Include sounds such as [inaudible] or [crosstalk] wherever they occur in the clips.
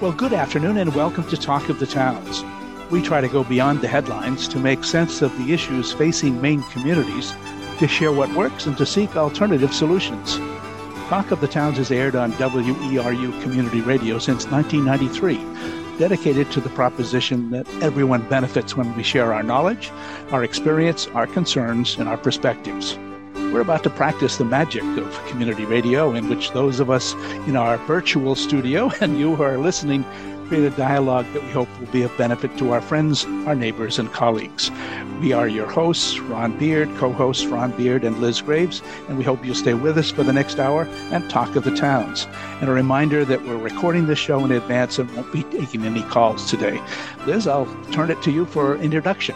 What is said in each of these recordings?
Well, good afternoon and welcome to Talk of the Towns. We try to go beyond the headlines to make sense of the issues facing Maine communities, to share what works, and to seek alternative solutions. Talk of the Towns is aired on WERU Community Radio since 1993, dedicated to the proposition that everyone benefits when we share our knowledge, our experience, our concerns, and our perspectives. We're about to practice the magic of community radio, in which those of us in our virtual studio [laughs] and you who are listening create a dialogue that we hope will be of benefit to our friends, our neighbors, and colleagues. We are your hosts, Ron Beard, co hosts Ron Beard and Liz Graves, and we hope you'll stay with us for the next hour and talk of the towns. And a reminder that we're recording this show in advance and won't be taking any calls today. Liz, I'll turn it to you for introduction.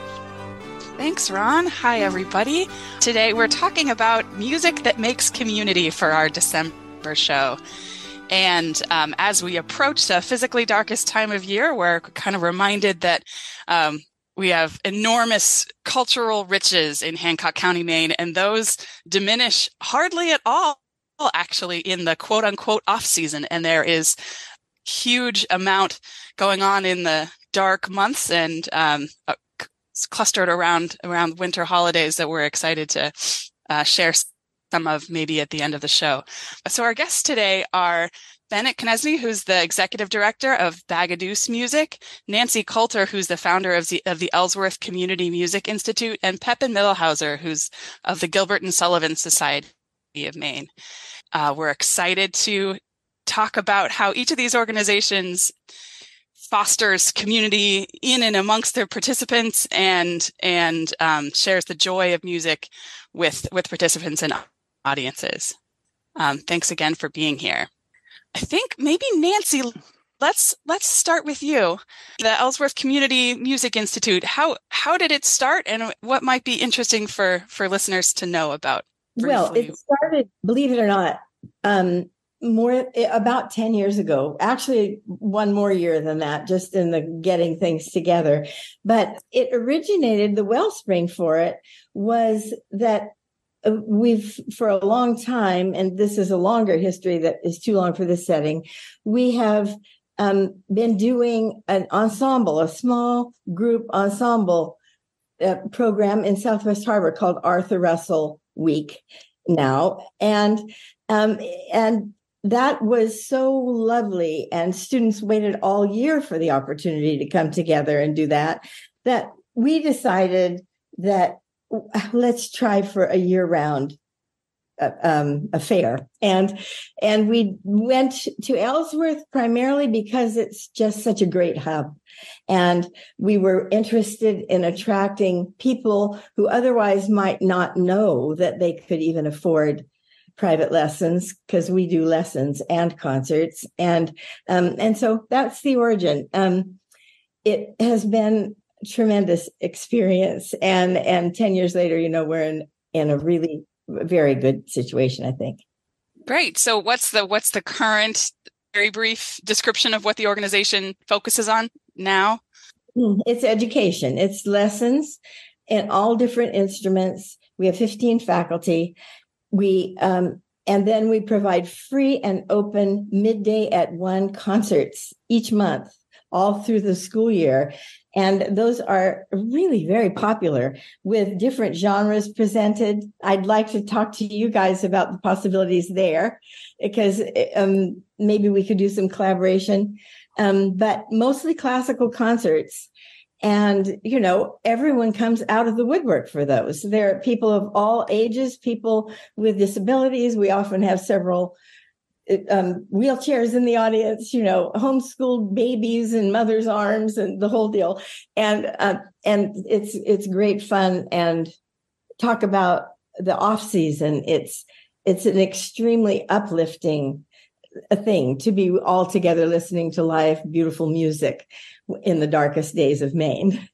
Thanks, Ron. Hi, everybody. Today we're talking about music that makes community for our December show. And um, as we approach the physically darkest time of year, we're kind of reminded that um, we have enormous cultural riches in Hancock County, Maine, and those diminish hardly at all, actually, in the quote unquote off season. And there is huge amount going on in the dark months and um, clustered around around winter holidays that we're excited to uh, share some of maybe at the end of the show. So our guests today are Bennett Konesni, who's the executive director of Bagaduce Music, Nancy Colter, who's the founder of the, of the Ellsworth Community Music Institute, and Pepin Mittelhauser, who's of the Gilbert and Sullivan Society of Maine. Uh, we're excited to talk about how each of these organizations fosters community in and amongst their participants and and um, shares the joy of music with with participants and audiences. Um, thanks again for being here. I think maybe Nancy, let's let's start with you. The Ellsworth Community Music Institute. How how did it start, and what might be interesting for for listeners to know about? Briefly? Well, it started, believe it or not, um, more eh, about 10 years ago actually one more year than that just in the getting things together. But it originated the wellspring for it was that uh, we've for a long time and this is a longer history that is too long for this setting we have um, been doing an ensemble a small group ensemble uh, program in southwest harbor called arthur russell week now. And um, and that was so lovely. And students waited all year for the opportunity to come together and do that that we decided that let's try for a year round uh, um, affair. And and we went to ellsworth primarily because it's just such a great hub. And we were interested in attracting people who otherwise might not know that they could even afford private lessons because we do lessons and concerts and um, and so that's the origin. Um, it has been tremendous experience and and 10 years later you know we're in in a really very good situation i think. Great. So what's the what's the current very brief description of what the organization focuses on now? Hmm, it's education. It's lessons in all different instruments. We have 15 faculty we um, and then we provide free and open midday at one concerts each month all through the school year. And those are really very popular with different genres presented. I'd like to talk to you guys about the possibilities there because um, maybe we could do some collaboration. Um, but mostly classical concerts and, you know, everyone comes out of the woodwork for those. There are people of all ages, people with disabilities. We often have several um, wheelchairs in the audience, you know, homeschooled babies in mother's arms and the whole deal. And, uh, and it's, it's great fun and talk about the off season. It's, it's an extremely uplifting a thing to be all together listening to live, beautiful music in the darkest days of Maine.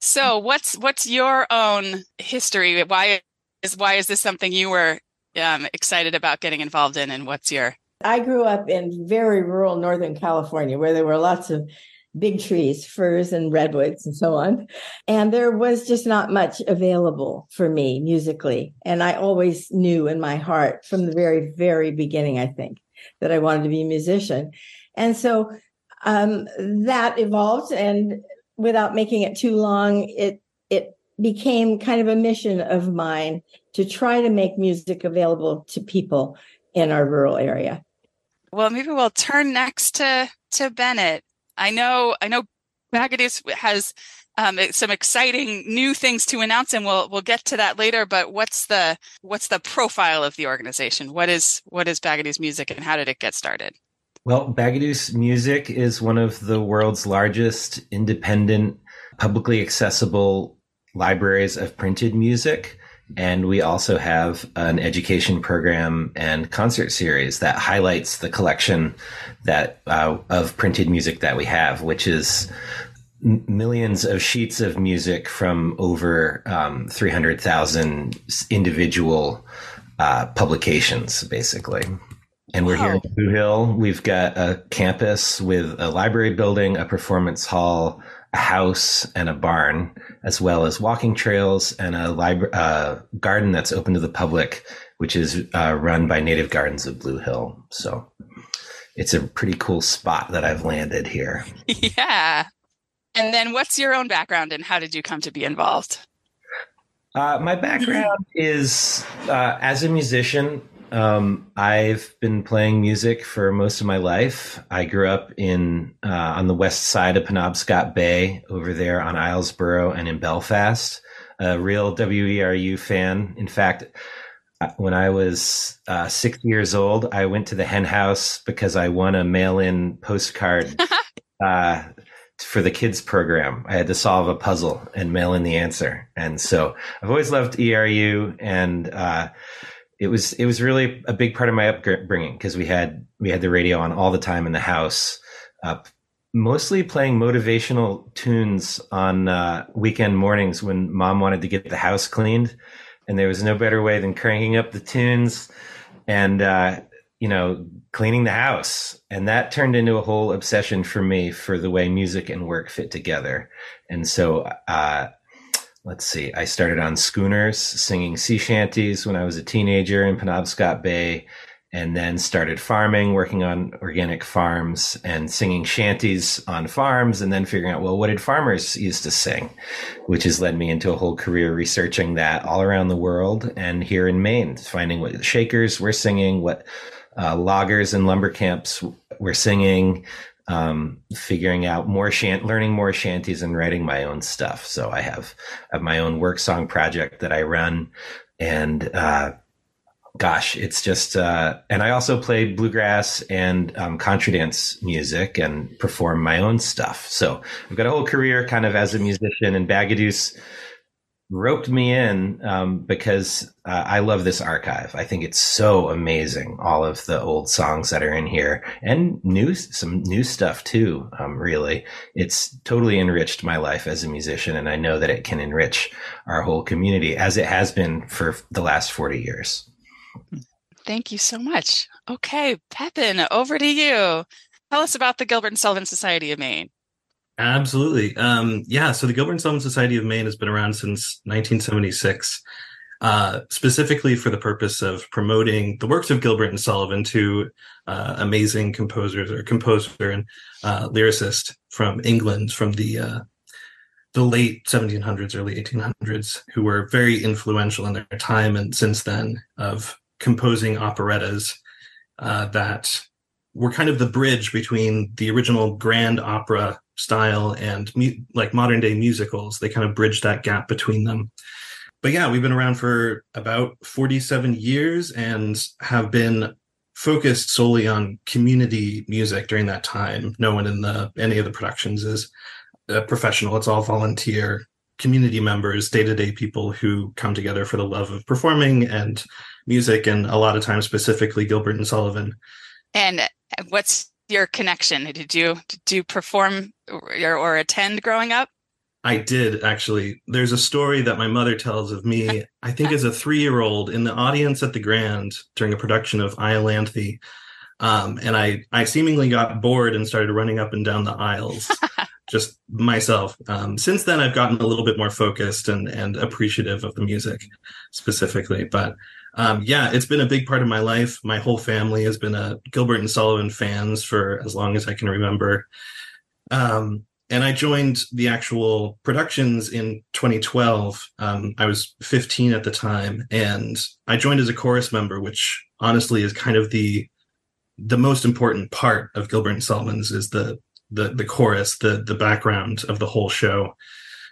So, what's what's your own history? Why is why is this something you were um, excited about getting involved in, and what's your? I grew up in very rural Northern California, where there were lots of big trees, firs and redwoods and so on. And there was just not much available for me musically. And I always knew in my heart from the very, very beginning, I think, that I wanted to be a musician. And so um, that evolved, and without making it too long, it it became kind of a mission of mine to try to make music available to people in our rural area. Well, maybe we'll turn next to to Bennett. I know I know Bagaduce has um, some exciting new things to announce, and we'll we'll get to that later. But what's the what's the profile of the organization? What is what is Bagaduce Music, and how did it get started? Well, Bagaduce Music is one of the world's largest independent, publicly accessible libraries of printed music. And we also have an education program and concert series that highlights the collection that uh, of printed music that we have, which is millions of sheets of music from over um, 300,000 individual uh, publications, basically. And we're wow. here in Blue Hill. We've got a campus with a library building, a performance hall, a house, and a barn, as well as walking trails and a library, uh, garden that's open to the public, which is uh, run by Native Gardens of Blue Hill. So it's a pretty cool spot that I've landed here. [laughs] Yeah. And then what's your own background and how did you come to be involved? Uh, my background is uh, as a musician. Um, I've been playing music for most of my life. I grew up in uh, on the west side of Penobscot Bay, over there on Islesboro and in Belfast. A real WERU fan. In fact, uh, when I was uh, six years old, I went to the hen house because I won a mail-in postcard [laughs] uh, for the kids program. I had to solve a puzzle and mail in the answer. And so I've always loved ERU and, uh, it was, it was really a big part of my upbringing because we had, we had the radio on all the time in the house, mostly playing motivational tunes on, uh, weekend mornings when mom wanted to get the house cleaned. And there was no better way than cranking up the tunes and, uh, you know, cleaning the house. And that turned into a whole obsession for me for the way music and work fit together. And so, uh, let's see, I started on schooners singing sea shanties when I was a teenager in Penobscot Bay and then started farming, working on organic farms and singing shanties on farms and then figuring out, well, what did farmers used to sing? Which has led me into a whole career researching that all around the world and here in Maine, finding what the Shakers were singing, what uh, loggers and lumber camps were singing, um, figuring out more shant, learning more shanties and writing my own stuff. So I have, have my own work song project that I run and, uh, gosh, it's just, uh, and I also play bluegrass and, um, dance music and perform my own stuff. So I've got a whole career kind of as a musician and Bagaduce roped me in um, because uh, I love this archive. I think it's so amazing. All of the old songs that are in here and new, some new stuff too. Um, really, it's totally enriched my life as a musician, and I know that it can enrich our whole community as it has been for the last forty years. Thank you so much. Okay, Pepin, over to you. Tell us about the Gilbert and Sullivan Society of Maine. Absolutely. Um, yeah. So the Gilbert and Sullivan Society of Maine has been around since 1976, uh, specifically for the purpose of promoting the works of Gilbert and Sullivan to uh, amazing composers or composer and uh, lyricist from England from the uh, the late 1700s, early 1800s, who were very influential in their time and since then of composing operettas uh, that were kind of the bridge between the original grand opera style and mu- like modern day musicals. They kind of bridge that gap between them. But yeah, we've been around for about 47 years and have been focused solely on community music during that time. No one in the any of the productions is a professional. It's all volunteer community members, day-to-day people who come together for the love of performing and music and a lot of times specifically Gilbert and Sullivan. And what's your connection? Did you did you perform or, or attend growing up? I did actually. There's a story that my mother tells of me, [laughs] I think as a three year old in the audience at the Grand during a production of Iolanthe. Um, and I, I seemingly got bored and started running up and down the aisles [laughs] just myself. Um, since then, I've gotten a little bit more focused and, and appreciative of the music specifically. But Um, yeah, it's been a big part of my life. My whole family has been a Gilbert and Sullivan fans for as long as I can remember. Um, and I joined the actual productions in 2012. Um, I was 15 at the time, and I joined as a chorus member, which honestly is kind of the the most important part of Gilbert and Sullivan's is the the the chorus, the the background of the whole show.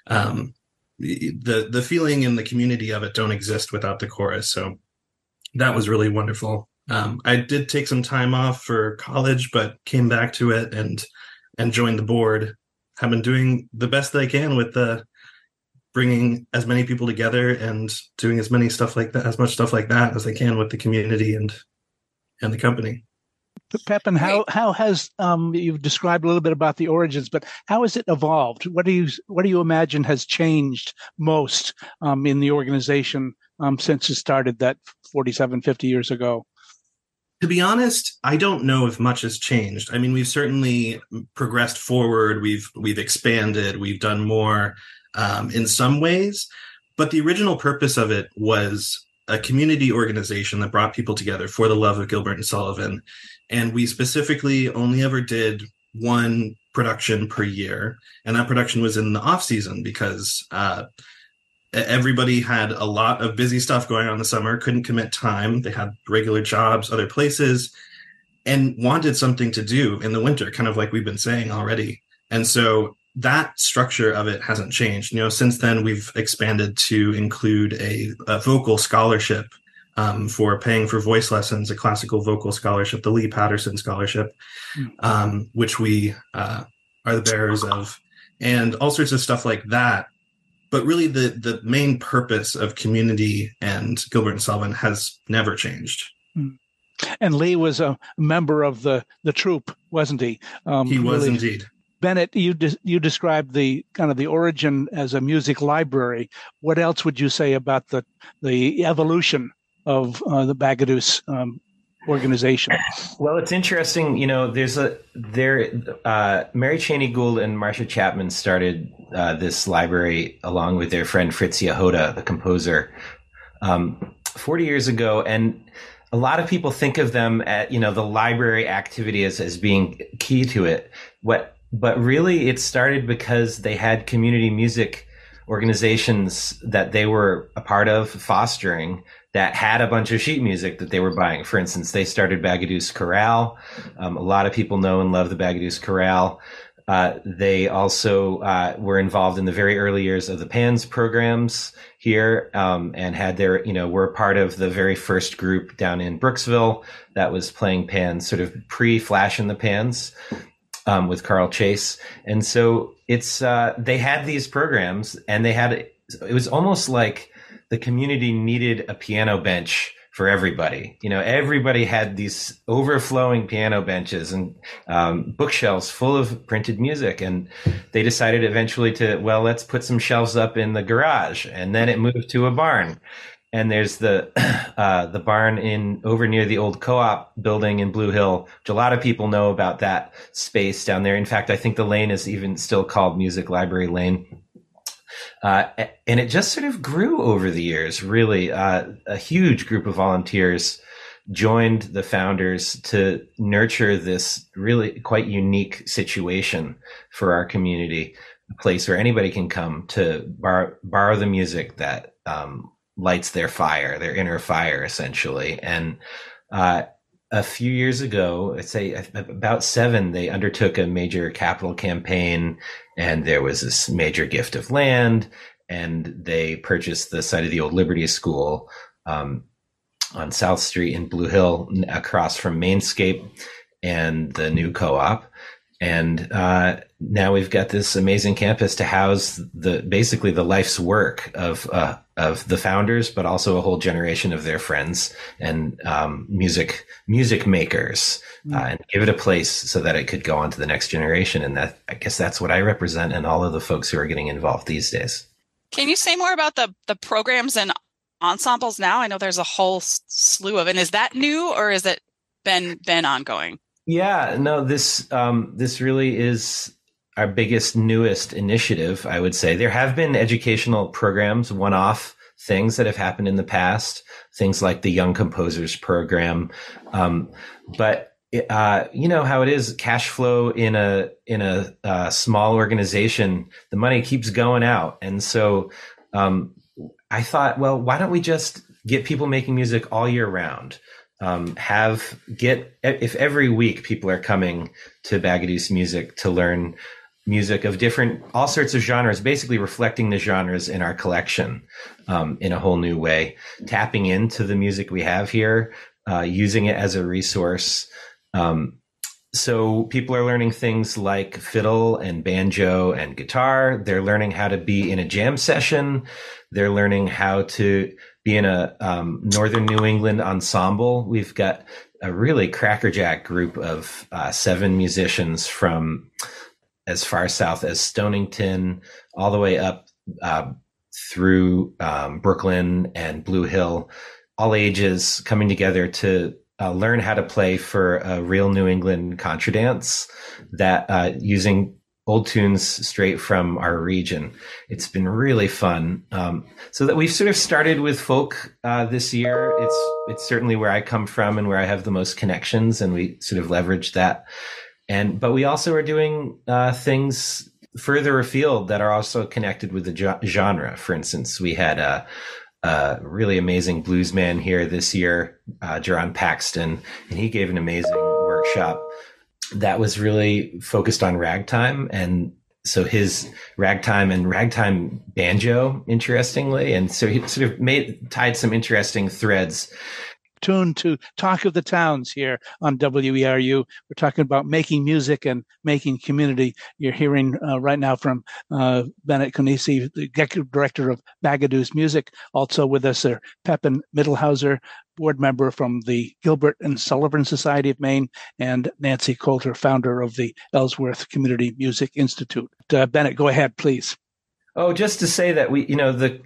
Um, the the feeling and the community of it don't exist without the chorus. So that was really wonderful. Um, I did take some time off for college, but came back to it and and joined the board. Have been doing the best that I can with the bringing as many people together and doing as many stuff like that, as much stuff like that as I can with the community and and the company. Pepin, how how has um, you've described a little bit about the origins, but how has it evolved? What do you what do you imagine has changed most um, in the organization um, since it started that 47, 50 years ago? To be honest, I don't know if much has changed. I mean, we've certainly progressed forward. We've we've expanded. We've done more um, in some ways, but the original purpose of it was a community organization that brought people together for the love of Gilbert and Sullivan and we specifically only ever did one production per year and that production was in the off season because uh, everybody had a lot of busy stuff going on in the summer couldn't commit time they had regular jobs other places and wanted something to do in the winter kind of like we've been saying already and so that structure of it hasn't changed you know since then we've expanded to include a, a vocal scholarship um, for paying for voice lessons, a classical vocal scholarship, the Lee Patterson Scholarship, hmm. um, which we uh, are the bearers of, and all sorts of stuff like that. But really, the the main purpose of community and Gilbert and Sullivan has never changed. Hmm. And Lee was a member of the the troupe, wasn't he? Um, he was really, indeed. Bennett, you de- you described the kind of the origin as a music library. What else would you say about the the evolution of uh, the Bagaduce um, organization. Well, it's interesting. You know, there's a there. Uh, Mary Cheney Gould and Marcia Chapman started uh, this library along with their friend Fritz Jahoda, the composer, um, 40 years ago, and a lot of people think of them at you know the library activity as as being key to it. What, but really, it started because they had community music organizations that they were a part of fostering that had a bunch of sheet music that they were buying. For instance, they started Bagaduce Chorale. Um, a lot of people know and love the Bagaduce Chorale. Uh, they also uh, were involved in the very early years of the PANS programs here um, and had their, you know, were part of the very first group down in Brooksville that was playing PANS, sort of pre Flash in the Pans um, with Carl Chase. And so it's, uh, they had these programs and they had, it was almost like, the community needed a piano bench for everybody. You know, everybody had these overflowing piano benches and um, bookshelves full of printed music. And they decided eventually to, well, let's put some shelves up in the garage. And then it moved to a barn. And there's the [clears throat] uh, the barn in over near the old co-op building in Blue Hill, which a lot of people know about that space down there. In fact, I think the lane is even still called Music Library Lane. Uh, and it just sort of grew over the years, really. Uh, a huge group of volunteers joined the founders to nurture this really quite unique situation for our community, a place where anybody can come to bar- borrow the music that um, lights their fire, their inner fire, essentially. And uh, a few years ago, I'd say about seven, they undertook a major capital campaign and there was this major gift of land and they purchased the site of the old Liberty School um, on South Street in Blue Hill across from Mainscape and the new co-op. And uh, now we've got this amazing campus to house the basically the life's work of uh, of the founders, but also a whole generation of their friends and um, music music makers, mm. uh, and give it a place so that it could go on to the next generation. And that I guess that's what I represent, and all of the folks who are getting involved these days. Can you say more about the the programs and ensembles now? I know there's a whole slew of, and is that new or is it been been ongoing? Yeah, no, this um, this really is our biggest, newest initiative, I would say. There have been educational programs, one off things that have happened in the past, things like the Young Composers Program. Um, but uh, you know how it is cash flow in a in a uh, small organization the money keeps going out and so um, i thought well why don't we just get people making music all year round um, have get if every week people are coming to Bagaduce music to learn music of different all sorts of genres basically reflecting the genres in our collection um, in a whole new way. Tapping into the music we have here uh, using it as a resource. Um, so people are learning things like fiddle and banjo and guitar. They're learning how to be in a jam session. They're learning how to be in a um, northern new england ensemble. We've got a really crackerjack group of uh, seven musicians from as far south as Stonington, all the way up uh, through um, Brooklin and Blue Hill, all ages coming together to uh, learn how to play for a real New England contra dance that uh, using old tunes straight from our region. It's been really fun. Um, so that we've sort of started with folk uh, this year. It's it's certainly where I come from and where I have the most connections, and we sort of leverage that and but we also are doing uh, things further afield that are also connected with the genre. For instance, we had a, a really amazing blues man here this year, uh, Paxton, and he gave an amazing workshop that was really focused on ragtime and so his ragtime and ragtime banjo interestingly and so he sort of made tied some interesting threads tuned to Talk of the Towns here on WERU. We're talking about making music and making community. You're hearing uh, right now from uh, Bennett Konesni, the executive director of Bagaduce Music. Also with us are Pepin Mittelhauser, board member from the Gilbert and Sullivan Society of Maine, and Nancy Colter, founder of the Ellsworth Community Music Institute. Uh, Bennett, go ahead, please. Oh, just to say that we, you know, the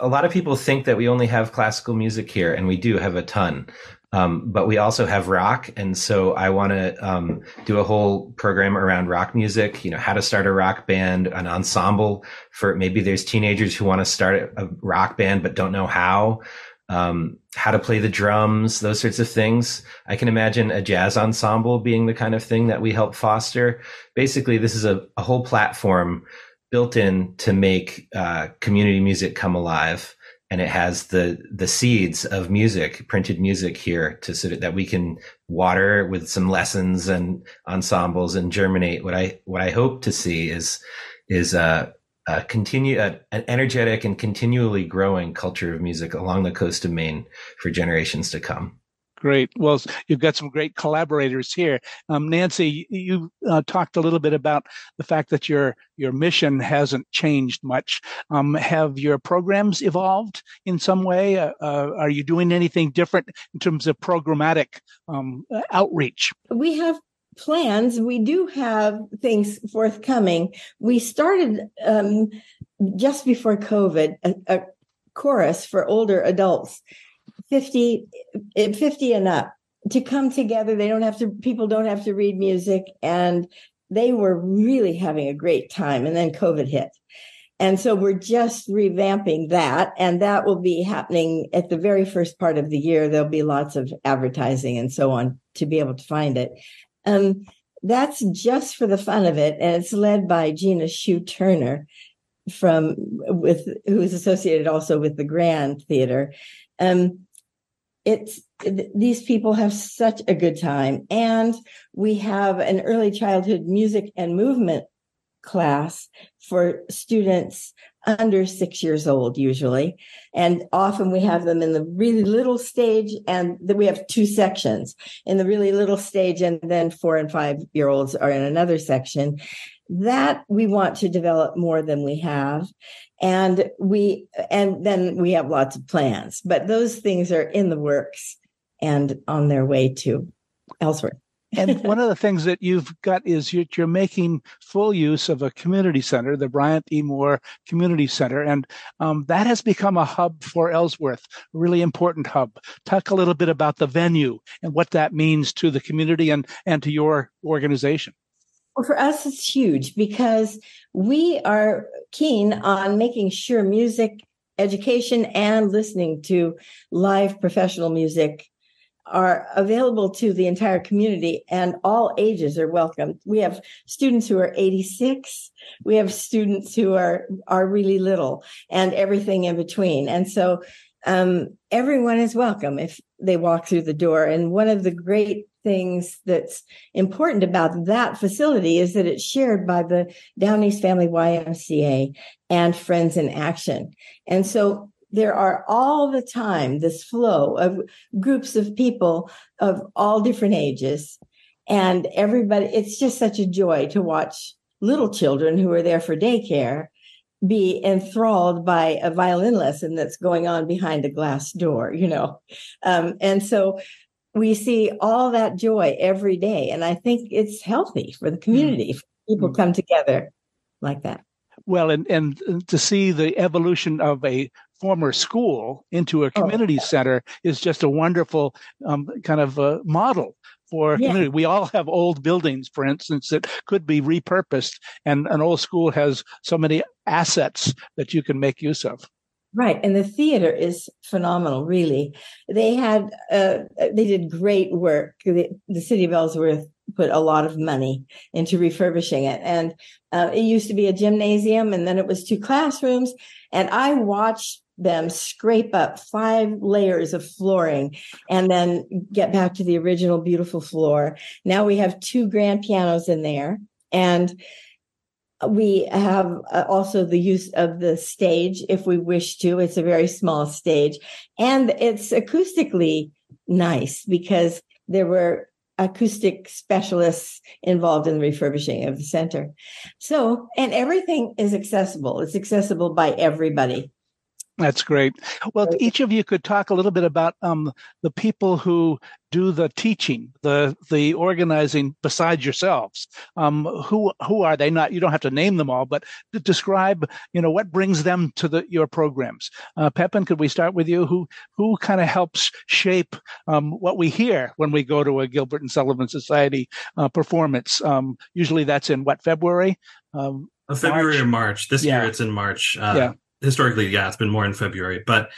a lot of people think that we only have classical music here, and we do have a ton. Um, but we also have rock, and so I want to um, do a whole program around rock music. You know, how to start a rock band, an ensemble for maybe there's teenagers who want to start a rock band but don't know how. Um, how to play the drums, those sorts of things. I can imagine a jazz ensemble being the kind of thing that we help foster. Basically, this is a, a whole platform built in to make uh, community music come alive. And it has the the seeds of music printed music here to sort of that we can water with some lessons and ensembles and germinate. What i what i hope to see is is a, a continue a, an energetic and continually growing culture of music along the coast of maine for generations to come Great. Well, you've got some great collaborators here. Um, Nancy, you uh, talked a little bit about the fact that your your mission hasn't changed much. Um, have your programs evolved in some way? Uh, uh, are you doing anything different in terms of programmatic um, outreach? We have plans. We do have things forthcoming. We started um, just before COVID a, a chorus for older adults 50, eh, 50 and up to come together. They don't have to, people don't have to read music. And they were really having a great time. And then COVID hit. And so we're just revamping that. And that will be happening at the very first part of the year. There'll be lots of advertising and so on to be able to find it. Um, that's just for the fun of it. And it's led by Gina Shu Turner from with who is associated also with the Grand Theater. Um, it's these people have such a good time. And we have an early childhood music and movement class for students under six years old usually. And often we have them in the really little stage and then we have two sections. In the really little stage and then four and five year olds are in another section. That we want to develop more than we have and we and then we have lots of plans but those things are in the works and on their way to elsewhere and [laughs] one of the things that you've got is you're, you're, making full use of a community center, the Bryant E. Moore Community Center, and um, that has become a hub for Ellsworth, a really important hub. Talk a little bit about the venue and what that means to the community and and to your organization. Well, for us, it's huge because we are keen on making sure music education and listening to live professional music are available to the entire community and all ages are welcome. We have students who are 86. We have students who are, are really little and everything in between. And so, um, everyone is welcome if they walk through the door. And one of the great things that's important about that facility is that it's shared by the Down East Family YMCA and Friends in Action. And so there are all the time this flow of groups of people of all different ages. And everybody, it's just such a joy to watch little children who are there for daycare be enthralled by a violin lesson that's going on behind a glass door, you know. Um, and so we see all that joy every day. And I think it's healthy for the mm. community. Mm-hmm. People mm. come together like that. Well, and, and to see the evolution of a former school into a oh, community oh. center is just a wonderful um, kind of uh, model for yeah. community. We all have old buildings, for instance, that could be repurposed, and an old school has so many assets that you can make use of. Right, and the theater is phenomenal. Really, they had uh, they did great work. The, the, city of Ellsworth put a lot of money into refurbishing it, and uh, it used to be a gymnasium, and then it was two classrooms. And I watched them scrape up five layers of flooring and then get back to the original beautiful floor. Now we have two grand pianos in there, and we have uh, also the use of the stage if we wish to. It's a very small stage and it's acoustically nice because there were acoustic specialists involved in the refurbishing of the center. So, and everything is accessible. It's accessible by everybody. That's great. Well, each of you could talk a little bit about um, the people who do the teaching, the the organizing besides yourselves. Um, who who are they? Not you don't have to name them all, but describe you know what brings them to the your programs. Uh, Pepin, could we start with you? Who who kind of helps shape um, what we hear when we go to a Gilbert and Sullivan Society uh, performance? Um, usually that's in what February. Um, February March? or March. This yeah. year it's in March. Uh, yeah historically, yeah, it's been more in February. But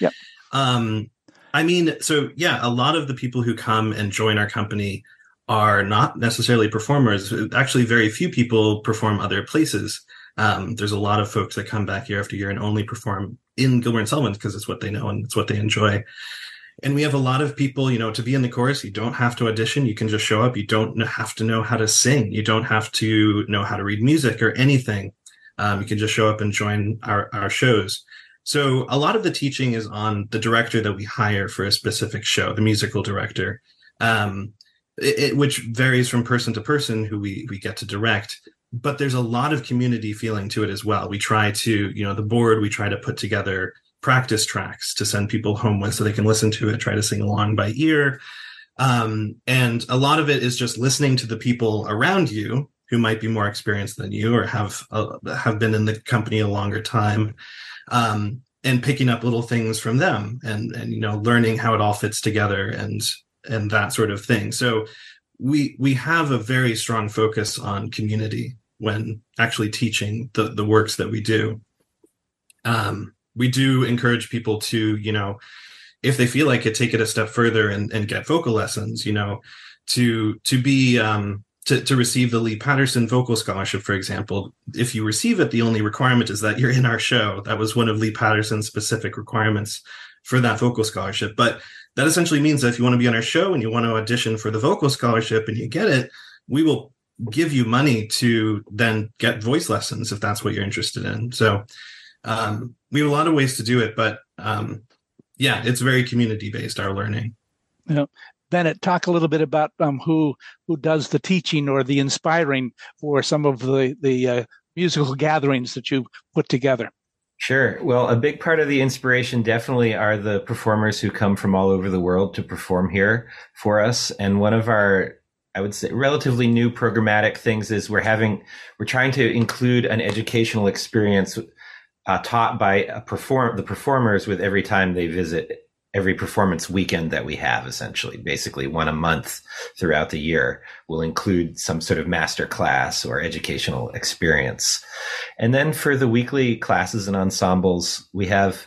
um, I mean, so yeah, a lot of the people who come and join our company are not necessarily performers. Actually, very few people perform other places. Um, there's a lot of folks that come back year after year and only perform in Gilbert and Sullivan because it's what they know and it's what they enjoy. And we have a lot of people, you know, to be in the chorus, you don't have to audition. You can just show up. You don't have to know how to sing. You don't have to know how to read music or anything. Um, you can just show up and join our, our shows. So a lot of the teaching is on the director that we hire for a specific show, the musical director, um, it, it, which varies from person to person who we, we get to direct. But there's a lot of community feeling to it as well. We try to, you know, the board, we try to put together practice tracks to send people home with so they can listen to it, try to sing along by ear. Um, and a lot of it is just listening to the people around you who might be more experienced than you or have uh, have been in the company a longer time um, and picking up little things from them and and you know learning how it all fits together and and that sort of thing. So we we have a very strong focus on community when actually teaching the the works that we do. Um, we do encourage people to you know if they feel like it take it a step further and, and get vocal lessons you know to to be um, to, to receive the Lee Patterson Vocal Scholarship, for example, if you receive it, the only requirement is that you're in our show. That was one of Lee Patterson's specific requirements for that vocal scholarship. But that essentially means that if you want to be on our show and you want to audition for the vocal scholarship and you get it, we will give you money to then get voice lessons if that's what you're interested in. So um, we have a lot of ways to do it, but um, yeah, it's very community based, our learning. Yeah. Bennett, talk a little bit about um, who who does the teaching or the inspiring for some of the the uh, musical gatherings that you put together. Sure. Well, a big part of the inspiration definitely are the performers who come from all over the world to perform here for us. And one of our I would say relatively new programmatic things is we're having we're trying to include an educational experience uh, taught by perform the performers with every time they visit every performance weekend that we have essentially. Basically one a month throughout the year will include some sort of master class or educational experience. And then for the weekly classes and ensembles we have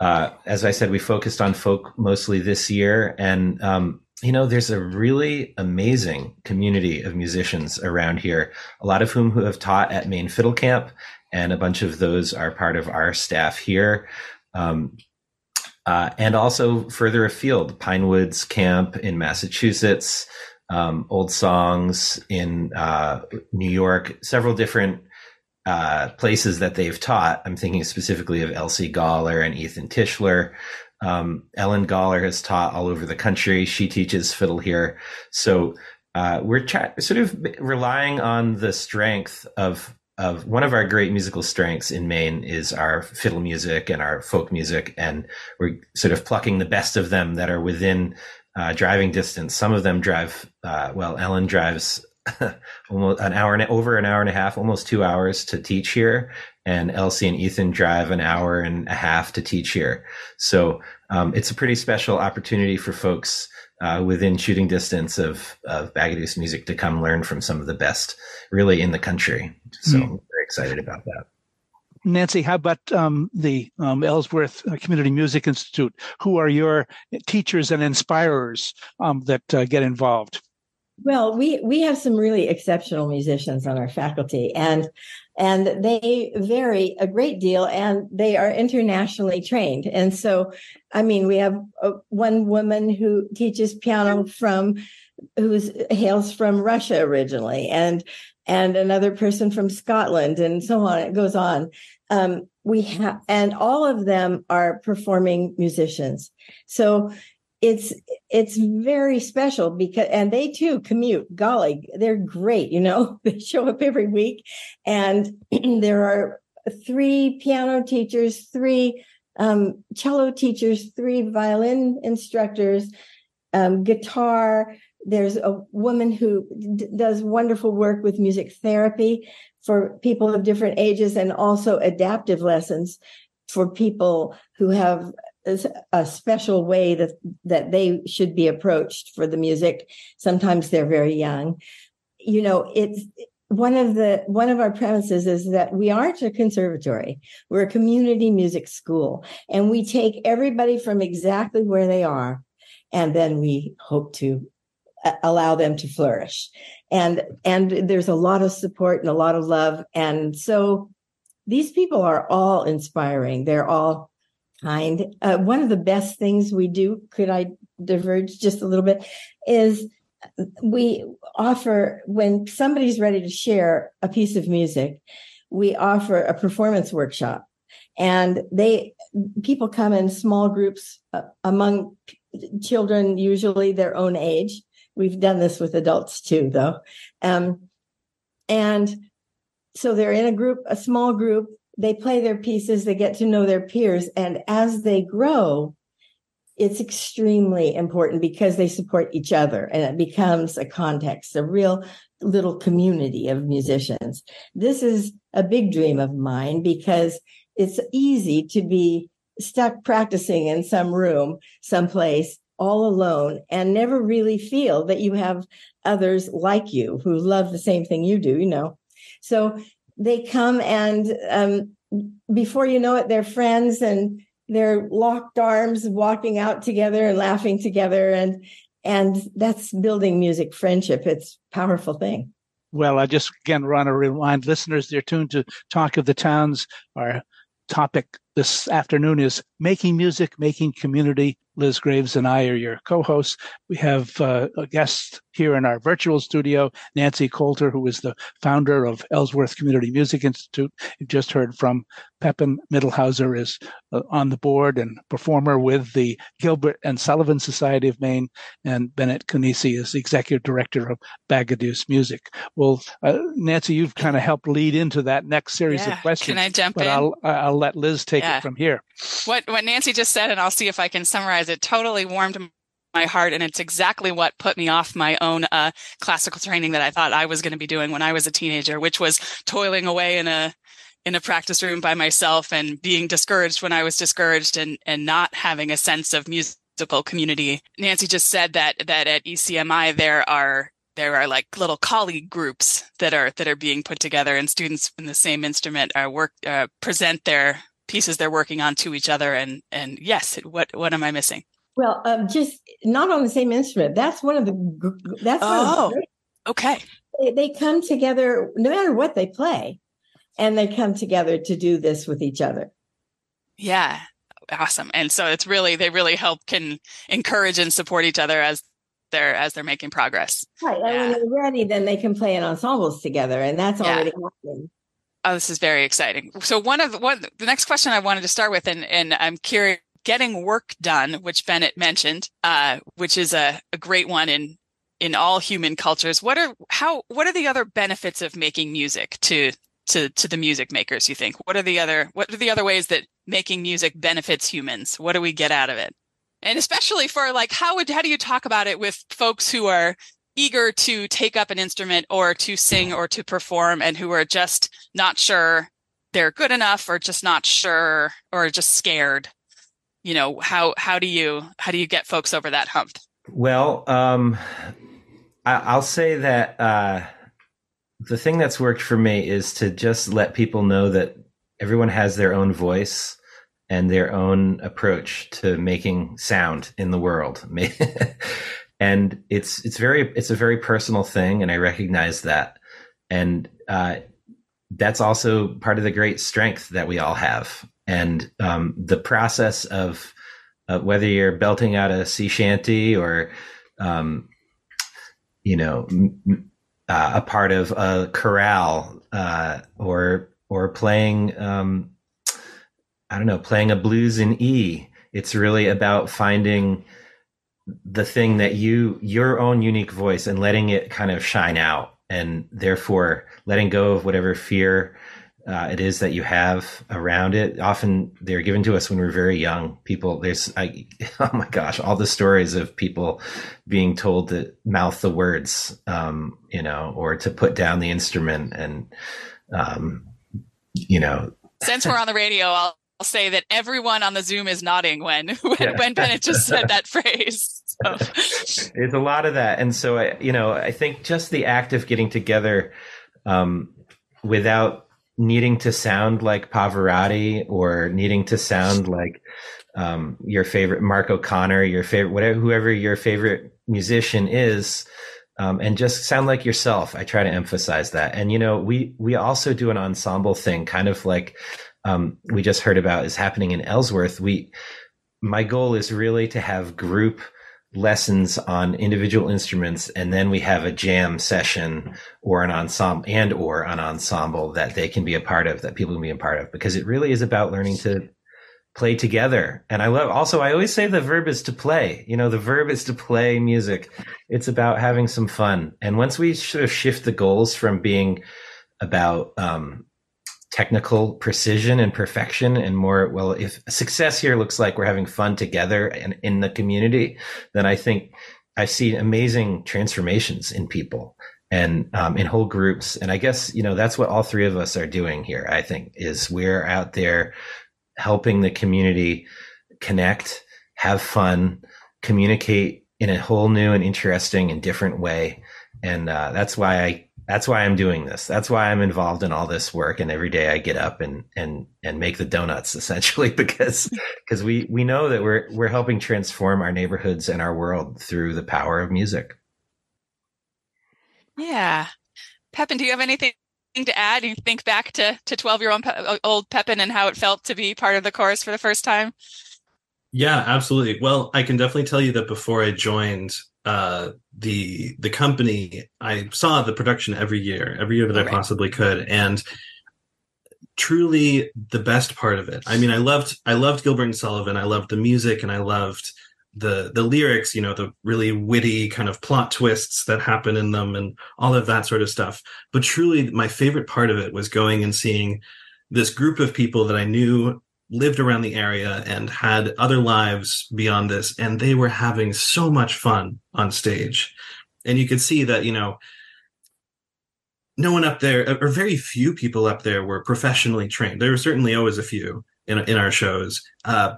uh, as i said we focused on folk mostly this year. And um, you know there's a really amazing community of musicians around here a lot of whom who have taught at maine fiddle camp and a bunch of those are part of our staff here. Um, uh, and also further afield, Pinewoods Camp in Massachusetts, um, Old Songs in uh, New York, several different uh, places that they've taught. I'm thinking specifically of Elsie Gawler and Ethan Tischler. Um, Ellen Gawler has taught all over the country. She teaches fiddle here. So uh, we're tra- sort of relying on the strength of of one of our great musical strengths in Maine is our fiddle music and our folk music, and we're sort of plucking the best of them that are within uh, driving distance. Some of them drive uh, well. Ellen drives [laughs] almost an hour and over an hour and a half, almost two hours to teach here, and Elsie and Ethan drive an hour and a half to teach here. So um, it's a pretty special opportunity for folks uh, within shooting distance of, of Bagaduce music to come learn from some of the best really in the country. So mm. I'm very excited about that. Nancy, how about um, the um, Ellsworth Community Music Institute? Who are your teachers and inspirers um, that uh, get involved? Well, we we have some really exceptional musicians on our faculty, and and they vary a great deal, and they are internationally trained. And so, I mean, we have uh, one woman who teaches piano from who hails from Russia originally, and and another person from Scotland, and so on. It goes on. Um, we have, and all of them are performing musicians. So it's it's very special because and they too commute. Golly they're great you know? [laughs] They show up every week and [clears throat] there are three piano teachers three um, cello teachers three violin instructors um, guitar. There's a woman who d- does wonderful work with music therapy for people of different ages and also adaptive lessons for people who have a special way that that they should be approached for the music. Sometimes they're very young. You know it's one of the one of our premises is that we aren't a conservatory. We're a community music school and we take everybody from exactly where they are and then we hope to uh, allow them to flourish. And and there's a lot of support and a lot of love and so these people are all inspiring. They're all kind. Uh, one of the best things we do, could I diverge just a little bit, is we offer when somebody's ready to share a piece of music, we offer a performance workshop. And they people come in small groups uh, among children, usually their own age. We've done this with adults too, though. Um, and so they're in a group, a small group, they play their pieces, they get to know their peers. And as they grow, it's extremely important because they support each other and it becomes a context, a real little community of musicians. This is a big dream of mine because it's easy to be stuck practicing in some room, someplace all alone and never really feel that you have others like you who love the same thing you do, you know. So they come and um, before you know it, they're friends and they're locked arms, walking out together and laughing together, and and that's building music friendship. It's a powerful thing. Well, I just again want to remind listeners they're tuned to Talk of the Towns. Our topic this afternoon is making music, making community. Liz Graves and I are your co-hosts. We have uh, a guest here in our virtual studio, Nancy Colter, who is the founder of Ellsworth Community Music Institute. You've just heard from Pepin Mittelhauser is uh, on the board and performer with the Gilbert and Sullivan Society of Maine, and Bennett Konesni is the executive director of Bagaduce Music. Well, uh, Nancy, you've kind of helped lead into that next series yeah. of questions. Can I jump but in? I'll, I'll let Liz take yeah. from here. What what Nancy just said, and I'll see if I can summarize it. Totally warmed my heart and it's exactly what put me off my own uh, classical training that i thought i was going to be doing when i was a teenager which was toiling away in a in a practice room by myself and being discouraged when i was discouraged and and not having a sense of musical community. Nancy just said that that at ECMI there are there are like little colleague groups that are that are being put together, and students in the same instrument are work uh, present their pieces they're working on to each other. And and yes, what what am I missing? Well, um, just not on the same instrument. That's one of the. That's oh, okay. They, they come together no matter what they play, and they come together to do this with each other. Yeah, awesome. And so it's really they really help can encourage and support each other as they're as they're making progress. Right. And yeah. when they're ready, then they can play in ensembles together, and that's yeah. already happening. Oh, this is very exciting. So one of the, the next question I wanted to start with, and and I'm curious, getting work done, which Bennett mentioned, uh, which is a, a great one in in all human cultures. What are how what are the other benefits of making music to to to the music makers? You think what are the other what are the other ways that making music benefits humans? What do we get out of it? And especially for like how would how do you talk about it with folks who are eager to take up an instrument or to sing or to perform and who are just not sure they're good enough or just not sure or just scared. You know how how do you how do you get folks over that hump? Well um I, will say that uh the thing that's worked for me is to just let people know that everyone has their own voice and their own approach to making sound in the world [laughs] and it's it's very it's a very personal thing and i recognize that. And uh, that's also part of the great strength that we all have. And um, the process of uh, whether you're belting out a sea shanty or um, you know m- uh, a part of a chorale uh, or or playing um, i don't know playing a blues in e. It's really about finding the thing that you your own unique voice and letting it kind of shine out and therefore letting go of whatever fear uh, it is that you have around it often they're given to us when we're very young people there's I, [laughs] oh my gosh all the stories of people being told to mouth the words um, you know or to put down the instrument and um, you know since we're on the radio i'll I'll say that everyone on the Zoom is nodding when [laughs] when, yeah. when Bennett just said that [laughs] phrase. It's a lot of that, and so I, you know, I think just the act of getting together um, without needing to sound like Pavarotti or needing to sound like um, your favorite Mark O'Connor, your favorite whatever, whoever your favorite musician is. Um, and just sound like yourself. I try to emphasize that. And you know, we we also do an ensemble thing, kind of like um, we just heard about is happening in Ellsworth. We, my goal is really to have group lessons on individual instruments and then we have a jam session or an ensemble and or an ensemble that they can be a part of that people can be a part of because it really is about learning to play together. And i love also i always say the verb is to play. You know the verb is to play music. It's about having some fun. And once we sort of shift the goals from being about um, technical precision and perfection and more well if success here looks like we're having fun together and in the community then i think i see amazing transformations in people and um, in whole groups. And i guess you know that's what all three of us are doing here i think is we're out there helping the community connect have fun communicate in a whole new and interesting and different way. And uh, that's why i that's why I'm doing this. That's why I'm involved in all this work. And every day I get up and, and, and make the donuts [laughs] essentially because, because we, we know that we're, we're helping transform our neighborhoods and our world through the power of music. Yeah. Pepin, do you have anything to add? You think back to, to 12 year old, uh, old Pepin and how it felt to be part of the chorus for the first time? Yeah, absolutely. Well, I can definitely tell you that before I joined uh, the the company, I saw the production every year, every year that okay. I possibly could, and truly the best part of it. I mean, I loved I loved Gilbert and Sullivan. I loved the music, and I loved the the lyrics. You know, the really witty kind of plot twists that happen in them, and all of that sort of stuff. But truly, my favorite part of it was going and seeing this group of people that I knew lived around the area and had other lives beyond this and they were having so much fun on stage. And you could see that you know no one up there or very few people up there were professionally trained. There were certainly always a few in, in our shows. Uh,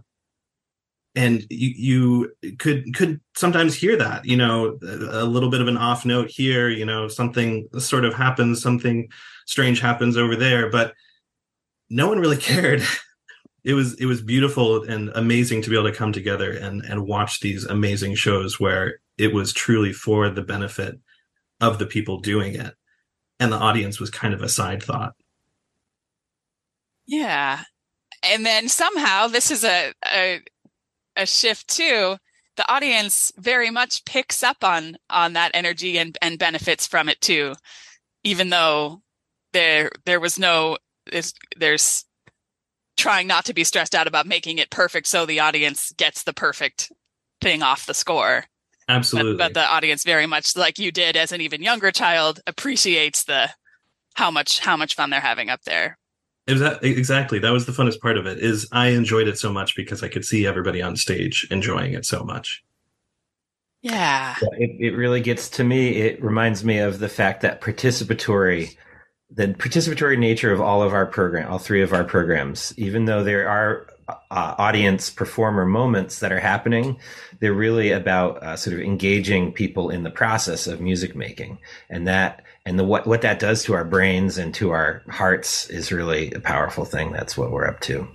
and you, you could could sometimes hear that you know a little bit of an off note here you know something sort of happens something strange happens over there but no one really [laughs] cared it was it was beautiful and amazing to be able to come together and and watch these amazing shows where it was truly for the benefit of the people doing it. And the audience was kind of a side thought. Yeah. And then somehow this is a, a a shift too. The audience very much picks up on on that energy and and benefits from it too even though there there was no there's, there's trying not to be stressed out about making it perfect so the audience gets the perfect thing off the score absolutely but, but the audience very much like you did as an even younger child appreciates the how much how much fun they're having up there it was that, exactly that was the funnest part of it is I enjoyed it so much because I could see everybody on stage enjoying it so much. Yeah. It, it really gets to me. It reminds me of the fact that participatory, the participatory nature of all of our program, all three of our programs, even though there are uh, audience performer moments that are happening, they're really about uh, sort of engaging people in the process of music making, and that and the what what that does to our brains and to our hearts is really a powerful thing. That's what we're up to.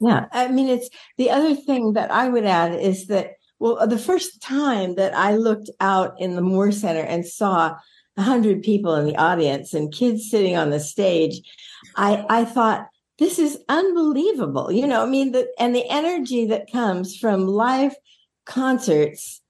Yeah, I mean, it's the other thing that I would add is that well, the first time that I looked out in the Moore Center and saw a hundred people in the audience and kids sitting on the stage, I I thought this is unbelievable. You know, I mean, the and the energy that comes from live concerts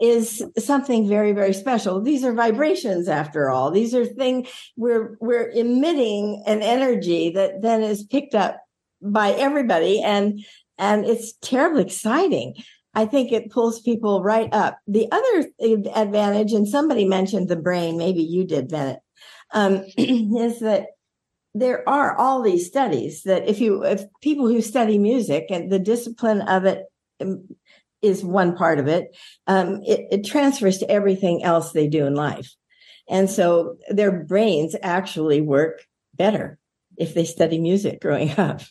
is something very very special these are vibrations after all these are things we're we're emitting an energy that then is picked up by everybody and and it's terribly exciting i think it pulls people right up the other advantage and somebody mentioned the brain maybe you did bennett um, [clears throat] is that there are all these studies that if you if people who study music and the discipline of it um, one part of it. Um, it, it transfers to everything else they do in life. And so their brains actually work better if they study music growing [laughs] up.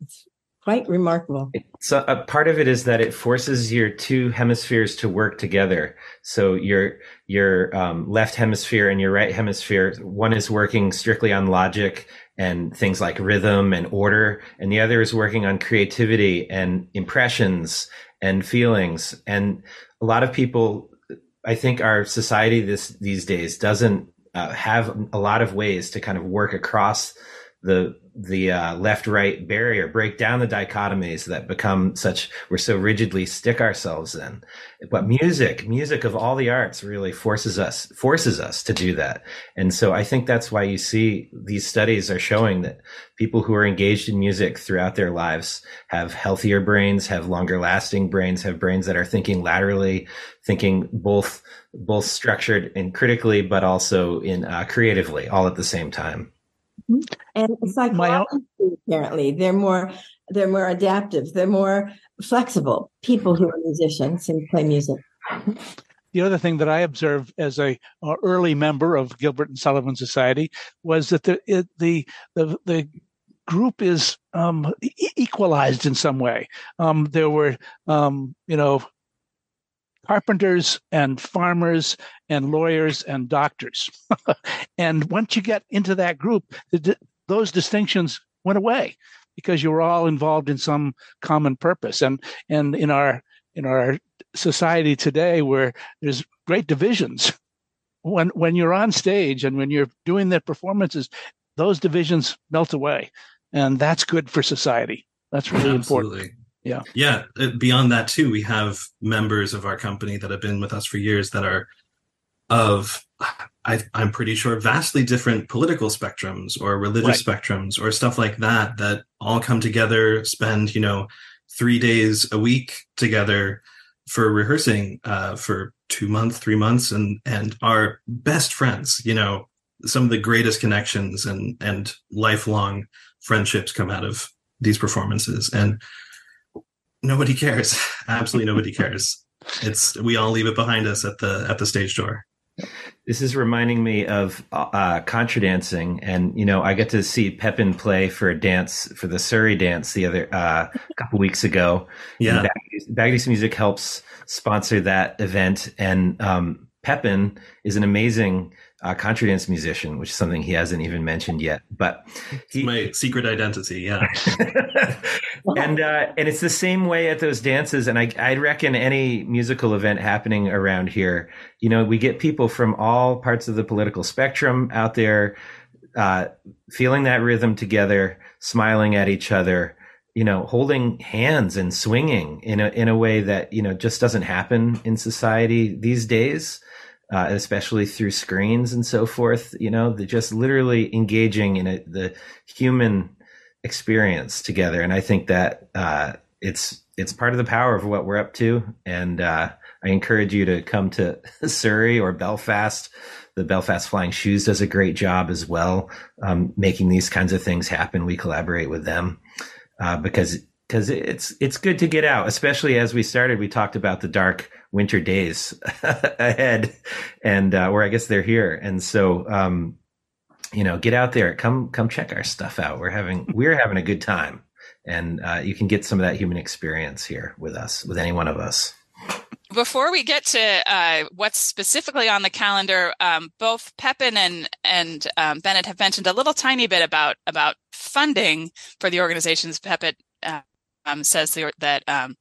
It's quite remarkable. So a part of it is that it forces your two hemispheres to work together. So your your um, left hemisphere and your right hemisphere, one is working strictly on logic and things like rhythm and order, and the other is working on creativity and impressions and feelings. And a lot of people, I think our society this these days doesn't uh, have a lot of ways to kind of work across the the uh, left right barrier, break down the dichotomies that become such we're so rigidly stick ourselves in. But music, music of all the arts, really forces us forces us to do that. And so I think that's why you see these studies are showing that people who are engaged in music throughout their lives have healthier brains, have longer lasting brains, have brains that are thinking laterally, thinking both both structured and critically, but also in uh, creatively, all at the same time. Mm-hmm. And it's like apparently they're more they're more adaptive, they're more flexible. People who are musicians and play music. The other thing that I observed as a, a early member of Gilbert and Sullivan Society was that the it, the the the group is um, equalized in some way. Um, there were, um, you know, carpenters and farmers and lawyers and doctors. [laughs] and once you get into that group, the, those distinctions went away because you were all involved in some common purpose. And and in our in our society today, where there's great divisions, when when you're on stage and when you're doing the performances, those divisions melt away, and that's good for society. That's really Absolutely. important. Yeah. Yeah. Uh, beyond that, too, we have members of our company that have been with us for years that are of, I, am pretty sure, vastly different political spectrums or religious right. spectrums or stuff like that, that all come together, spend, you know, three days a week together for rehearsing uh, for two months, three months, and and are best friends. You know, some of the greatest connections and and lifelong friendships come out of these performances. And nobody cares. [laughs] Absolutely nobody cares. It's we all leave it behind us at the at the stage door. This is reminding me of uh, contra dancing, and you know, I got to see Pepin play for a dance for the Surry dance the other uh, couple weeks ago. Yeah, Bagaduce Music helps sponsor that event, and um, Pepin is an amazing uh, contra dance musician, which is something he hasn't even mentioned yet. But he, it's my secret identity, yeah. [laughs] and uh, and it's the same way at those dances. And I I reckon any musical event happening around here, you know, we get people from all parts of the political spectrum out there, uh, feeling that rhythm together, smiling at each other. You know, holding hands and swinging in a in a way that you know just doesn't happen in society these days uh, especially through screens and so forth. You know, just literally engaging in a, the human experience together, and I think that uh, it's it's part of the power of what we're up to. And uh, I encourage you to come to [laughs] Surry or Belfast. The Belfast Flying Shoes does a great job as well, um, making these kinds of things happen. We collaborate with them uh, because because it's it's good to get out, especially as we started. We talked about the dark winter days [laughs] ahead, and uh, where I guess they're here. And so, um, you know, get out there, come come check our stuff out. We're having [laughs] we're having a good time, and uh, you can get some of that human experience here with us, with any one of us. Before we get to uh, what's specifically on the calendar, um, both Pepin and and um, Bennett have mentioned a little tiny bit about about funding for the organizations. Pepin uh, um, says that um,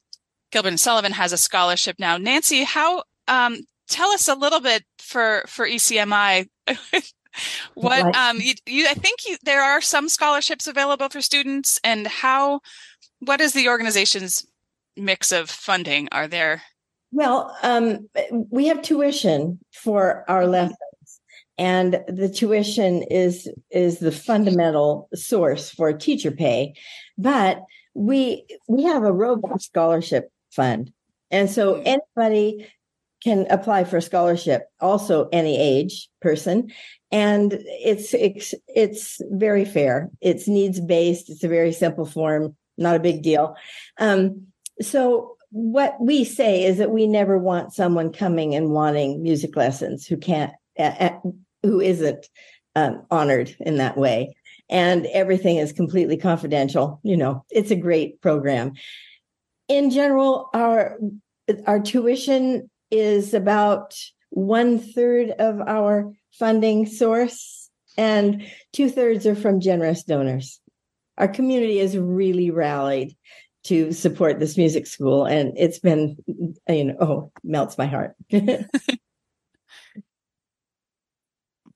Gilbert and Sullivan has a scholarship now. Nancy, how um, tell us a little bit for for ECMI. [laughs] what um, you, you, I think you, there are some scholarships available for students, and how what is the organization's mix of funding? Are there? Well, um, we have tuition for our mm-hmm. lessons, and the tuition is is the fundamental source for teacher pay, but we we have a robust scholarship fund. And so mm-hmm. anybody can apply for a scholarship, also any age person. And it's, it's, it's very fair. It's needs based. It's a very simple form, not a big deal. Um, so what we say is that we never want someone coming and wanting music lessons who can't, uh, who isn't um, honored in that way. And everything is completely confidential. You know, it's a great program in general, our our tuition is about one third of our funding source, and two thirds are from generous donors. Our community has really rallied to support this music school, and it's been, you know, oh, melts my heart. [laughs]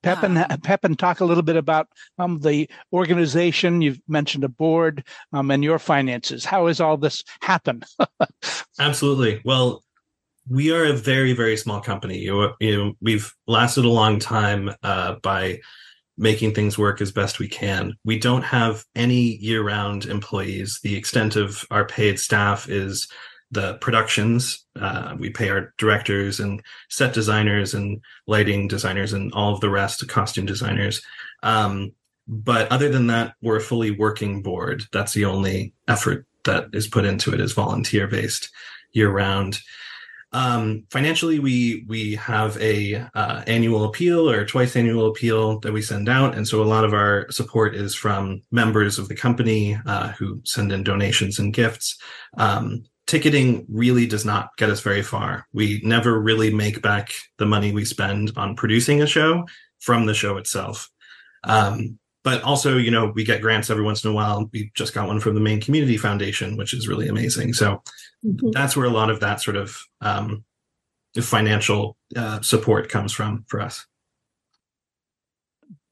Pepin, um, Pepin, talk a little bit about um, the organization. You've mentioned a board um, and your finances. How has all this happened? [laughs] Absolutely. Well, we are a very, very small company. You, you we've lasted a long time uh, by making things work as best we can. We don't have any year round employees. The extent of our paid staff is the productions. Uh, we pay our directors and set designers and lighting designers and all of the rest, costume designers. Um, but other than that, we're a fully working board. That's the only effort that is put into it is volunteer based year round. Um, financially, we we have a uh, annual appeal or twice annual appeal that we send out, and so a lot of our support is from members of the company uh, who send in donations and gifts. Um, ticketing really does not get us very far. We never really make back the money we spend on producing a show from the show itself. Um, but also, you know, we get grants every once in a while. We just got one from the Maine Community Foundation, which is really amazing. So mm-hmm. that's where a lot of that sort of um, financial uh, support comes from for us.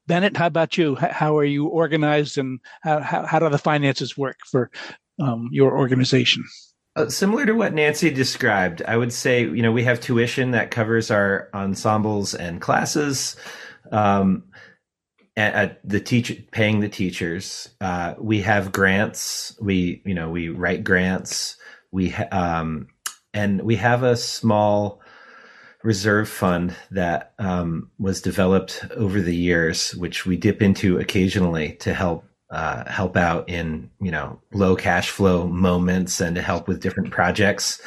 Bennett, how about you? How are you organized and how, how, how do the finances work for um, your organization? Uh, similar to what Nancy described, I would say, you know, we have tuition that covers our ensembles and classes. Um, at, the teacher paying the teachers. Uh, we have grants. We, you know, we write grants. We, ha- um, and we have a small reserve fund that um, was developed over the years, which we dip into occasionally to help uh, help out in you know low cash flow moments and to help with different projects.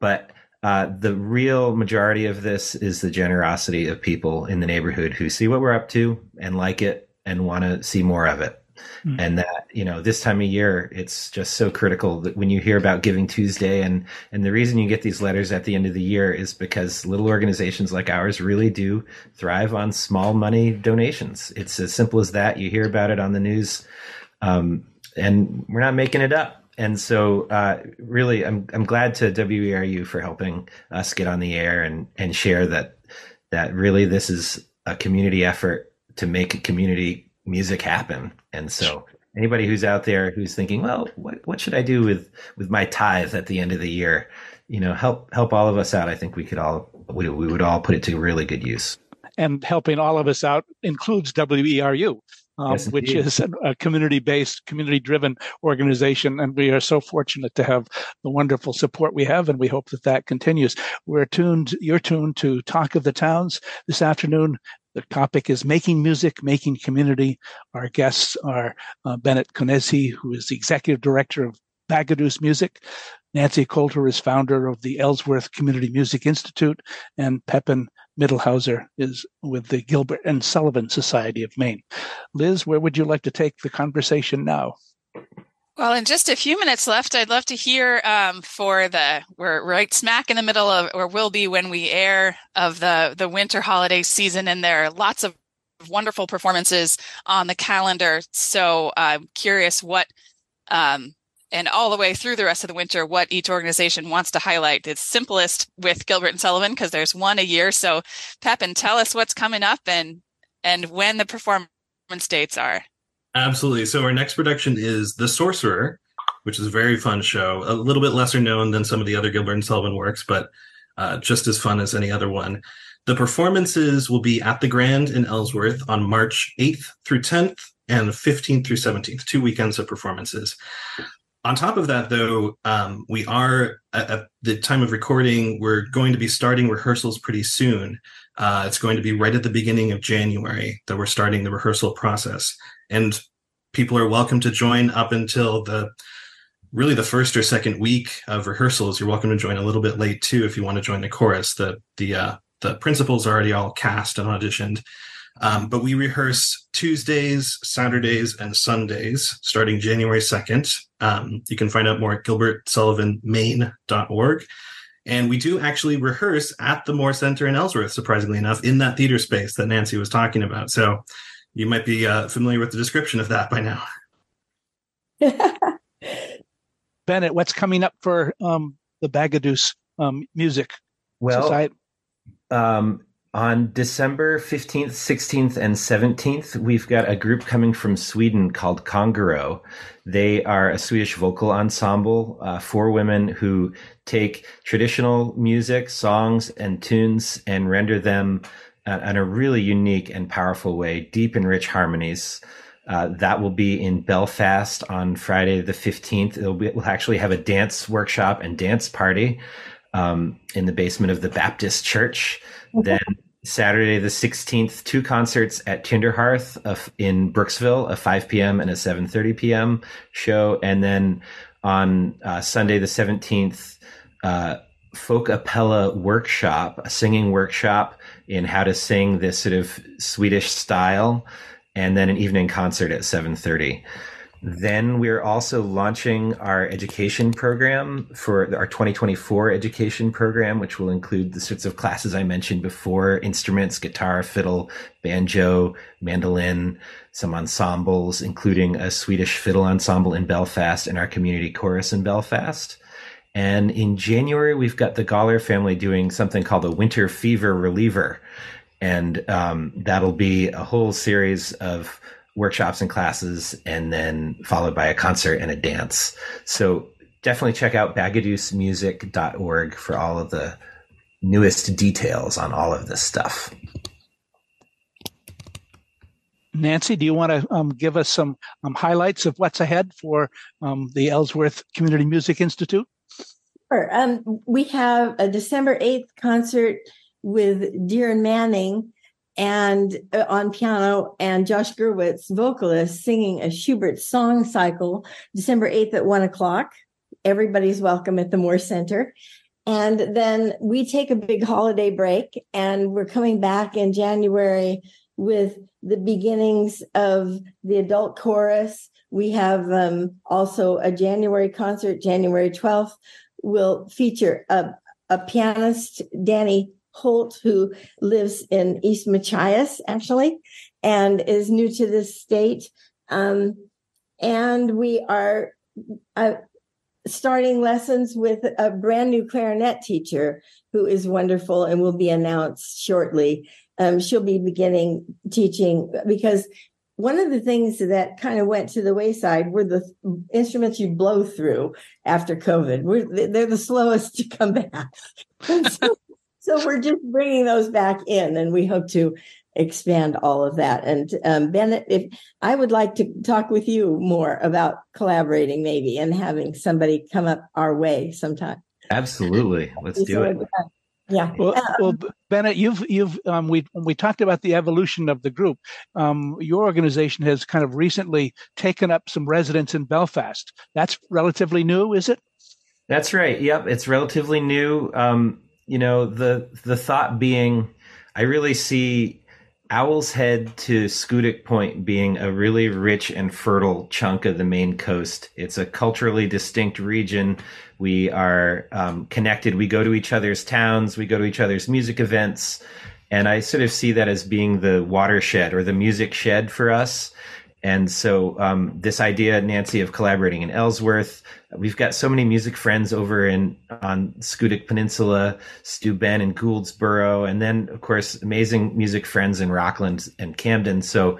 But uh, the real majority of this is the generosity of people in the neighborhood who see what we're up to and like it and want to see more of it. Mm. And that, you know, this time of year, it's just so critical that when you hear about Giving Tuesday and, and the reason you get these letters at the end of the year is because little organizations like ours really do thrive on small money donations. It's as simple as that. You hear about it on the news. Um, and we're not making it up and so uh, really I'm I'm glad to WERU for helping us get on the air and and share that that really this is a community effort to make a community music happen. And so anybody who's out there who's thinking, well, what what should I do with with my tithe at the end of the year? You know, help help all of us out. I think we could all we, we would all put it to really good use. And helping all of us out includes WERU um, yes, which is a community based, community driven organization. And we are so fortunate to have the wonderful support we have. And we hope that that continues. We're tuned, you're tuned to Talk of the Towns this afternoon. The topic is making music, making community. Our guests are uh, Bennett Konesni, who is the executive director of Bagaduce Music. Nancy Colter is founder of the Ellsworth Community Music Institute, and Pepin Mittelhauser is with the Gilbert and Sullivan Society of Maine. Liz, where would you like to take the conversation now? Well, in just a few minutes left, I'd love to hear um, for the we're right smack in the middle of, or will be when we air of the the winter holiday season, and there are lots of wonderful performances on the calendar. So I'm curious what um, and all the way through the rest of the winter what each organization wants to highlight. It's simplest with Gilbert and Sullivan because there's one a year. So Pepin, tell us what's coming up and and when the performance dates are. Absolutely. So our next production is The Sorcerer, which is a very fun show, a little bit lesser known than some of the other Gilbert and Sullivan works, but uh, just as fun as any other one. The performances will be at the Grand in Ellsworth on March 8th through 10th and 15th through 17th, two weekends of performances. On top of that, though, um, we are at, the time of recording, we're going to be starting rehearsals pretty soon. Uh, it's going to be right at the beginning of January that we're starting the rehearsal process. And people are welcome to join up until the really the first or second week of rehearsals. You're welcome to join a little bit late too if you want to join the chorus. The the uh, the principals are already all cast and auditioned. Um, but we rehearse Tuesdays, Saturdays, and Sundays starting January 2nd. Um, you can find out more at gilbertsullivanmaine.org. And we do actually rehearse at the Moore Center in Ellsworth, surprisingly enough, in that theater space that Nancy was talking about. So you might be uh, familiar with the description of that by now. [laughs] Bennett, what's coming up for um, the Bagaduce um, Music well, Society? Um, on December 15th, 16th, and 17th, we've got a group coming from Sweden called Kongero. They are a Swedish vocal ensemble, uh, four women who take traditional music, songs, and tunes and render them in a really unique and powerful way, deep and rich harmonies. Uh, that will be in Belfast on Friday the 15th. It'll be, we'll actually have a dance workshop and dance party um, in the basement of the Baptist Church. Then Saturday the 16th, two concerts at Tinderhearth in Brooksville, a 5 p.m. and a 7.30 p.m. show. And then on uh, Sunday the 17th, uh, folk appella workshop, a singing workshop in how to sing this sort of Swedish style. And then an evening concert at 7.30. Then we're also launching our education program for our 2024 education program, which will include the sorts of classes I mentioned before instruments, guitar, fiddle, banjo, mandolin, some ensembles, including a Swedish fiddle ensemble in Belfast and our community chorus in Belfast. And in January, we've got the Galler family doing something called a winter fever reliever. And um, that'll be a whole series of workshops and classes, and then followed by a concert and a dance. So definitely check out bagaducemusic.org for all of the newest details on all of this stuff. Nancy, do you want to um, give us some um, highlights of what's ahead for um, the Ellsworth Community Music Institute? Sure. Um, we have a December 8th concert with Darren Manning and uh, on piano and Josh Gerwitz, vocalist, singing a Schubert song cycle December 8th at one o'clock. Everybody's welcome at the Moore Center. And then we take a big holiday break and we're coming back in January with the beginnings of the adult chorus. We have um, also a January concert, January 12th, will feature a, a pianist, Danny Holt, who lives in East Machias, actually, and is new to this state. Um, and we are uh, starting lessons with a brand new clarinet teacher who is wonderful and will be announced shortly. Um, she'll be beginning teaching because one of the things that kind of went to the wayside were the instruments you blow through after COVID. We're, they're the slowest to come back. [laughs] so, so we're just bringing those back in, and we hope to expand all of that. And um, Bennett, if I would like to talk with you more about collaborating, maybe, and having somebody come up our way sometime. Absolutely, let's do it. Yeah. Well, um, well, Bennett, you've you've um, we we talked about the evolution of the group. Um, your organization has kind of recently taken up some residents in Belfast. That's relatively new, is it? That's right. Yep, it's relatively new. Um, you know, the the thought being, I really see Owl's Head to Schoodic Point being a really rich and fertile chunk of the Maine coast. It's a culturally distinct region. We are um, connected. We go to each other's towns. We go to each other's music events. And I sort of see that as being the watershed or the music shed for us. And so, um, this idea, Nancy, of collaborating in Ellsworth, we've got so many music friends over in on Schoodic Peninsula, Steuben and Gouldsboro, and then of course amazing music friends in Rockland and Camden. So,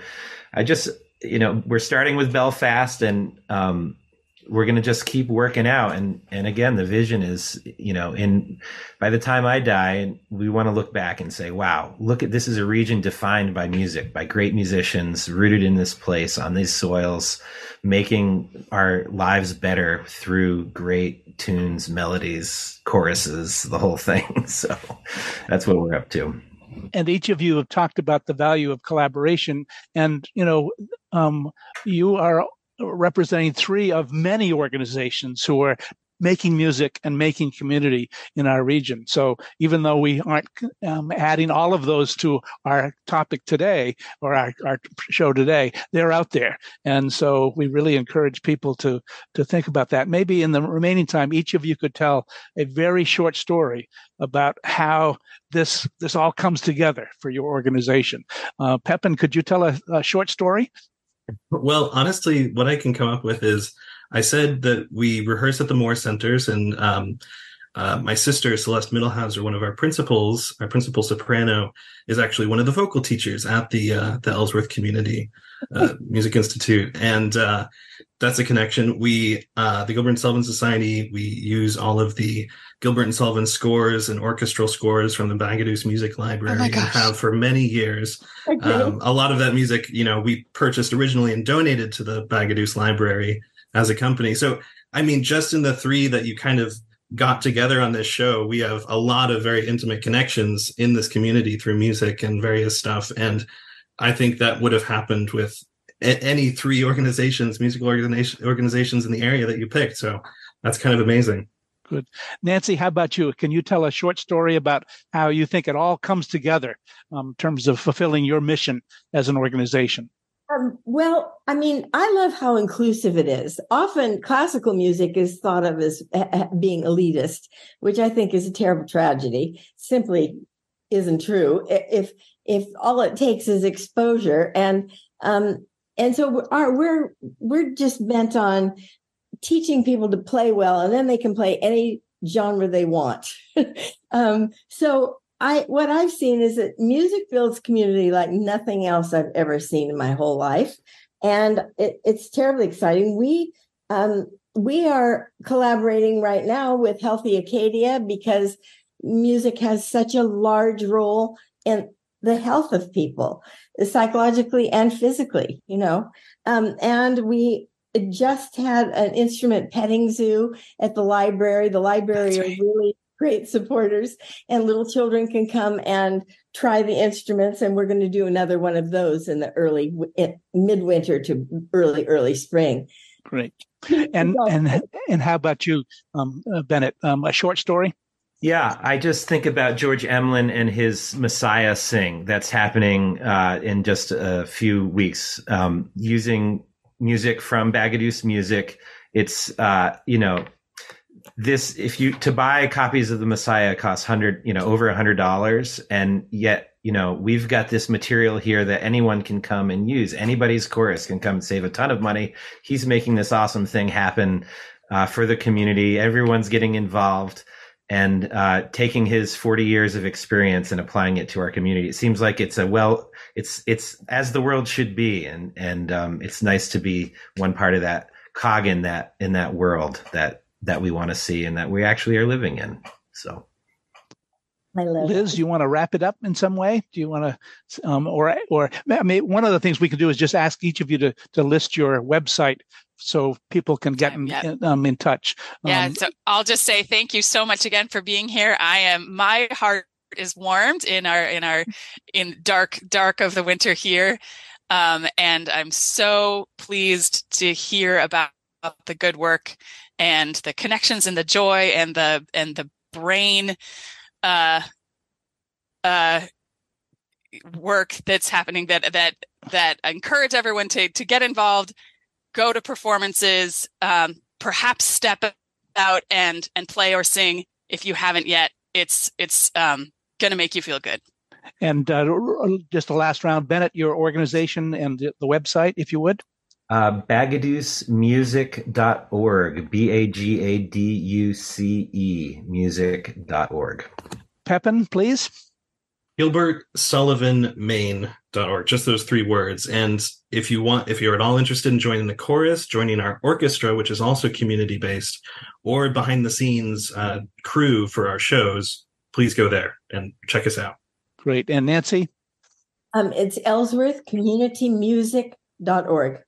I just, you know, we're starting with Belfast, and um, we're going to just keep working out. And and again the vision is you know in by the time i die we want to look back and say wow look at this is a region defined by music by great musicians rooted in this place on these soils making our lives better through great tunes melodies choruses the whole thing. [laughs] So that's what we're up to. And each of you have talked about the value of collaboration. And you know um, you are representing three of many organizations who are making music and making community in our region. So even though we aren't um, adding all of those to our topic today or our, our show today, they're out there. And so we really encourage people to, to think about that. Maybe in the remaining time, each of you could tell a very short story about how this, this all comes together for your organization. Uh, Pepin, could you tell a, a short story? Well, honestly, what I can come up with is I said that we rehearse at the Moore Centers, and um, uh, my sister Celeste Mittelhauser, one of our principals, our principal soprano, is actually one of the vocal teachers at the uh, the Ellsworth Community uh, Music Institute, and uh, that's a connection. We, uh, the Gilbert and Sullivan Society, we use all of the Gilbert and Sullivan scores and orchestral scores from the Bagaduce Music Library oh and have for many years. Okay. Um, a lot of that music, you know, we purchased originally and donated to the Bagaduce Library as a company. So, I mean, just in the three that you kind of got together on this show, we have a lot of very intimate connections in this community through music and various stuff. And I think that would have happened with any three organizations, musical organization, organizations in the area that you picked. So that's kind of amazing. Good. Nancy, how about you? Can you tell a short story about how you think it all comes together um, in terms of fulfilling your mission as an organization? Um, well, I mean, I love how inclusive it is. Often classical music is thought of as being elitist, which I think is a terrible tragedy. Simply isn't true. If if all it takes is exposure and um, and so our, we're we're just bent on teaching people to play well and then they can play any genre they want. [laughs] Um, so i what i've seen is that music builds community like nothing else i've ever seen in my whole life. And it, it's terribly exciting. We um, we are collaborating right now with healthy acadia because music has such a large role in the health of people psychologically and physically you know? Um, and we just had an instrument petting zoo at the library. The library right. are really great supporters and little children can come and try the instruments and we're going to do another one of those in the early midwinter to early early spring. Great. [laughs] And and and how about you um, uh, bennett? Um, a short story Yeah, I just think about George Emlyn and his Messiah sing that's happening uh, in just a few weeks, um, using music from Bagaduce Music. It's uh, you know this if you to buy copies of the Messiah costs hundred you know over a hundred dollars, and yet you know we've got this material here that anyone can come and use. Anybody's chorus can come and save a ton of money. He's making this awesome thing happen uh, for the community. Everyone's getting involved and uh, taking his 40 years of experience and applying it to our community. It seems like it's a well, it's it's as the world should be, and and um, it's nice to be one part of that cog in that in that world that that we want to see and that we actually are living in. So. Liz, you want to wrap it up in some way? Do you want to, um, or or I mean, one of the things we can do is just ask each of you to to list your website so people can get um, in touch. Yeah, um, so I'll just say thank you so much again for being here. I am my heart is warmed in our in our in dark dark of the winter here, um, and I'm so pleased to hear about the good work and the connections and the joy and the and the brain uh uh work that's happening that that that encourage everyone to to get involved go to performances, um, perhaps step out and and play or sing if you haven't yet. It's it's um, going to make you feel good. And uh, just the last round, Bennett, your organization and the website, if you would. Uh, bagaducemusic.org, B A G A D U C E, music.org. Pepin, please. Gilbert Sullivan Maine.org, just those three words. And if you want, if you're at all interested in joining the chorus, joining our orchestra, which is also community based, or behind the scenes uh, crew for our shows, please go there and check us out. Great. And Nancy? Um, it's Ellsworth Community Music.org.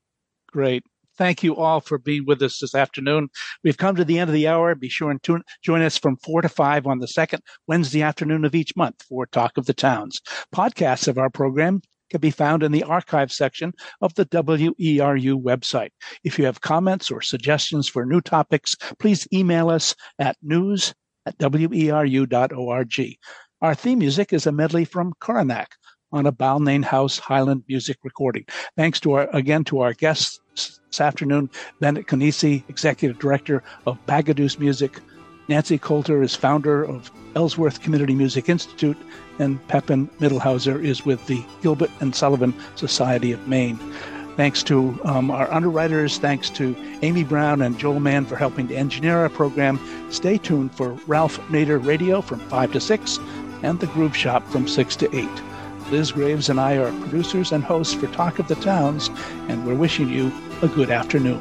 Great. Thank you all for being with us this afternoon. We've come to the end of the hour. Be sure and tune, join us from 4 to 5 on the second Wednesday afternoon of each month for Talk of the Towns. Podcasts of our program can be found in the archive section of the WERU website. If you have comments or suggestions for new topics, please email us at news at weru.org. Our theme music is a medley from Coronach on a Balnain House Highland music recording. Thanks to our, again to our guests this afternoon, Bennett Konesni, Executive Director of Bagaduce Music. Nancy Colter is founder of Ellsworth Community Music Institute, and Pepin Mittelhauser is with the Gilbert and Sullivan Society of Maine. Thanks to um, our underwriters. Thanks to Amy Brown and Joel Mann for helping to engineer our program. Stay tuned for Ralph Nader Radio from 5 to 6 and The Groove Shop from 6 to 8. Liz Graves and I are producers and hosts for Talk of the Towns, and we're wishing you a good afternoon.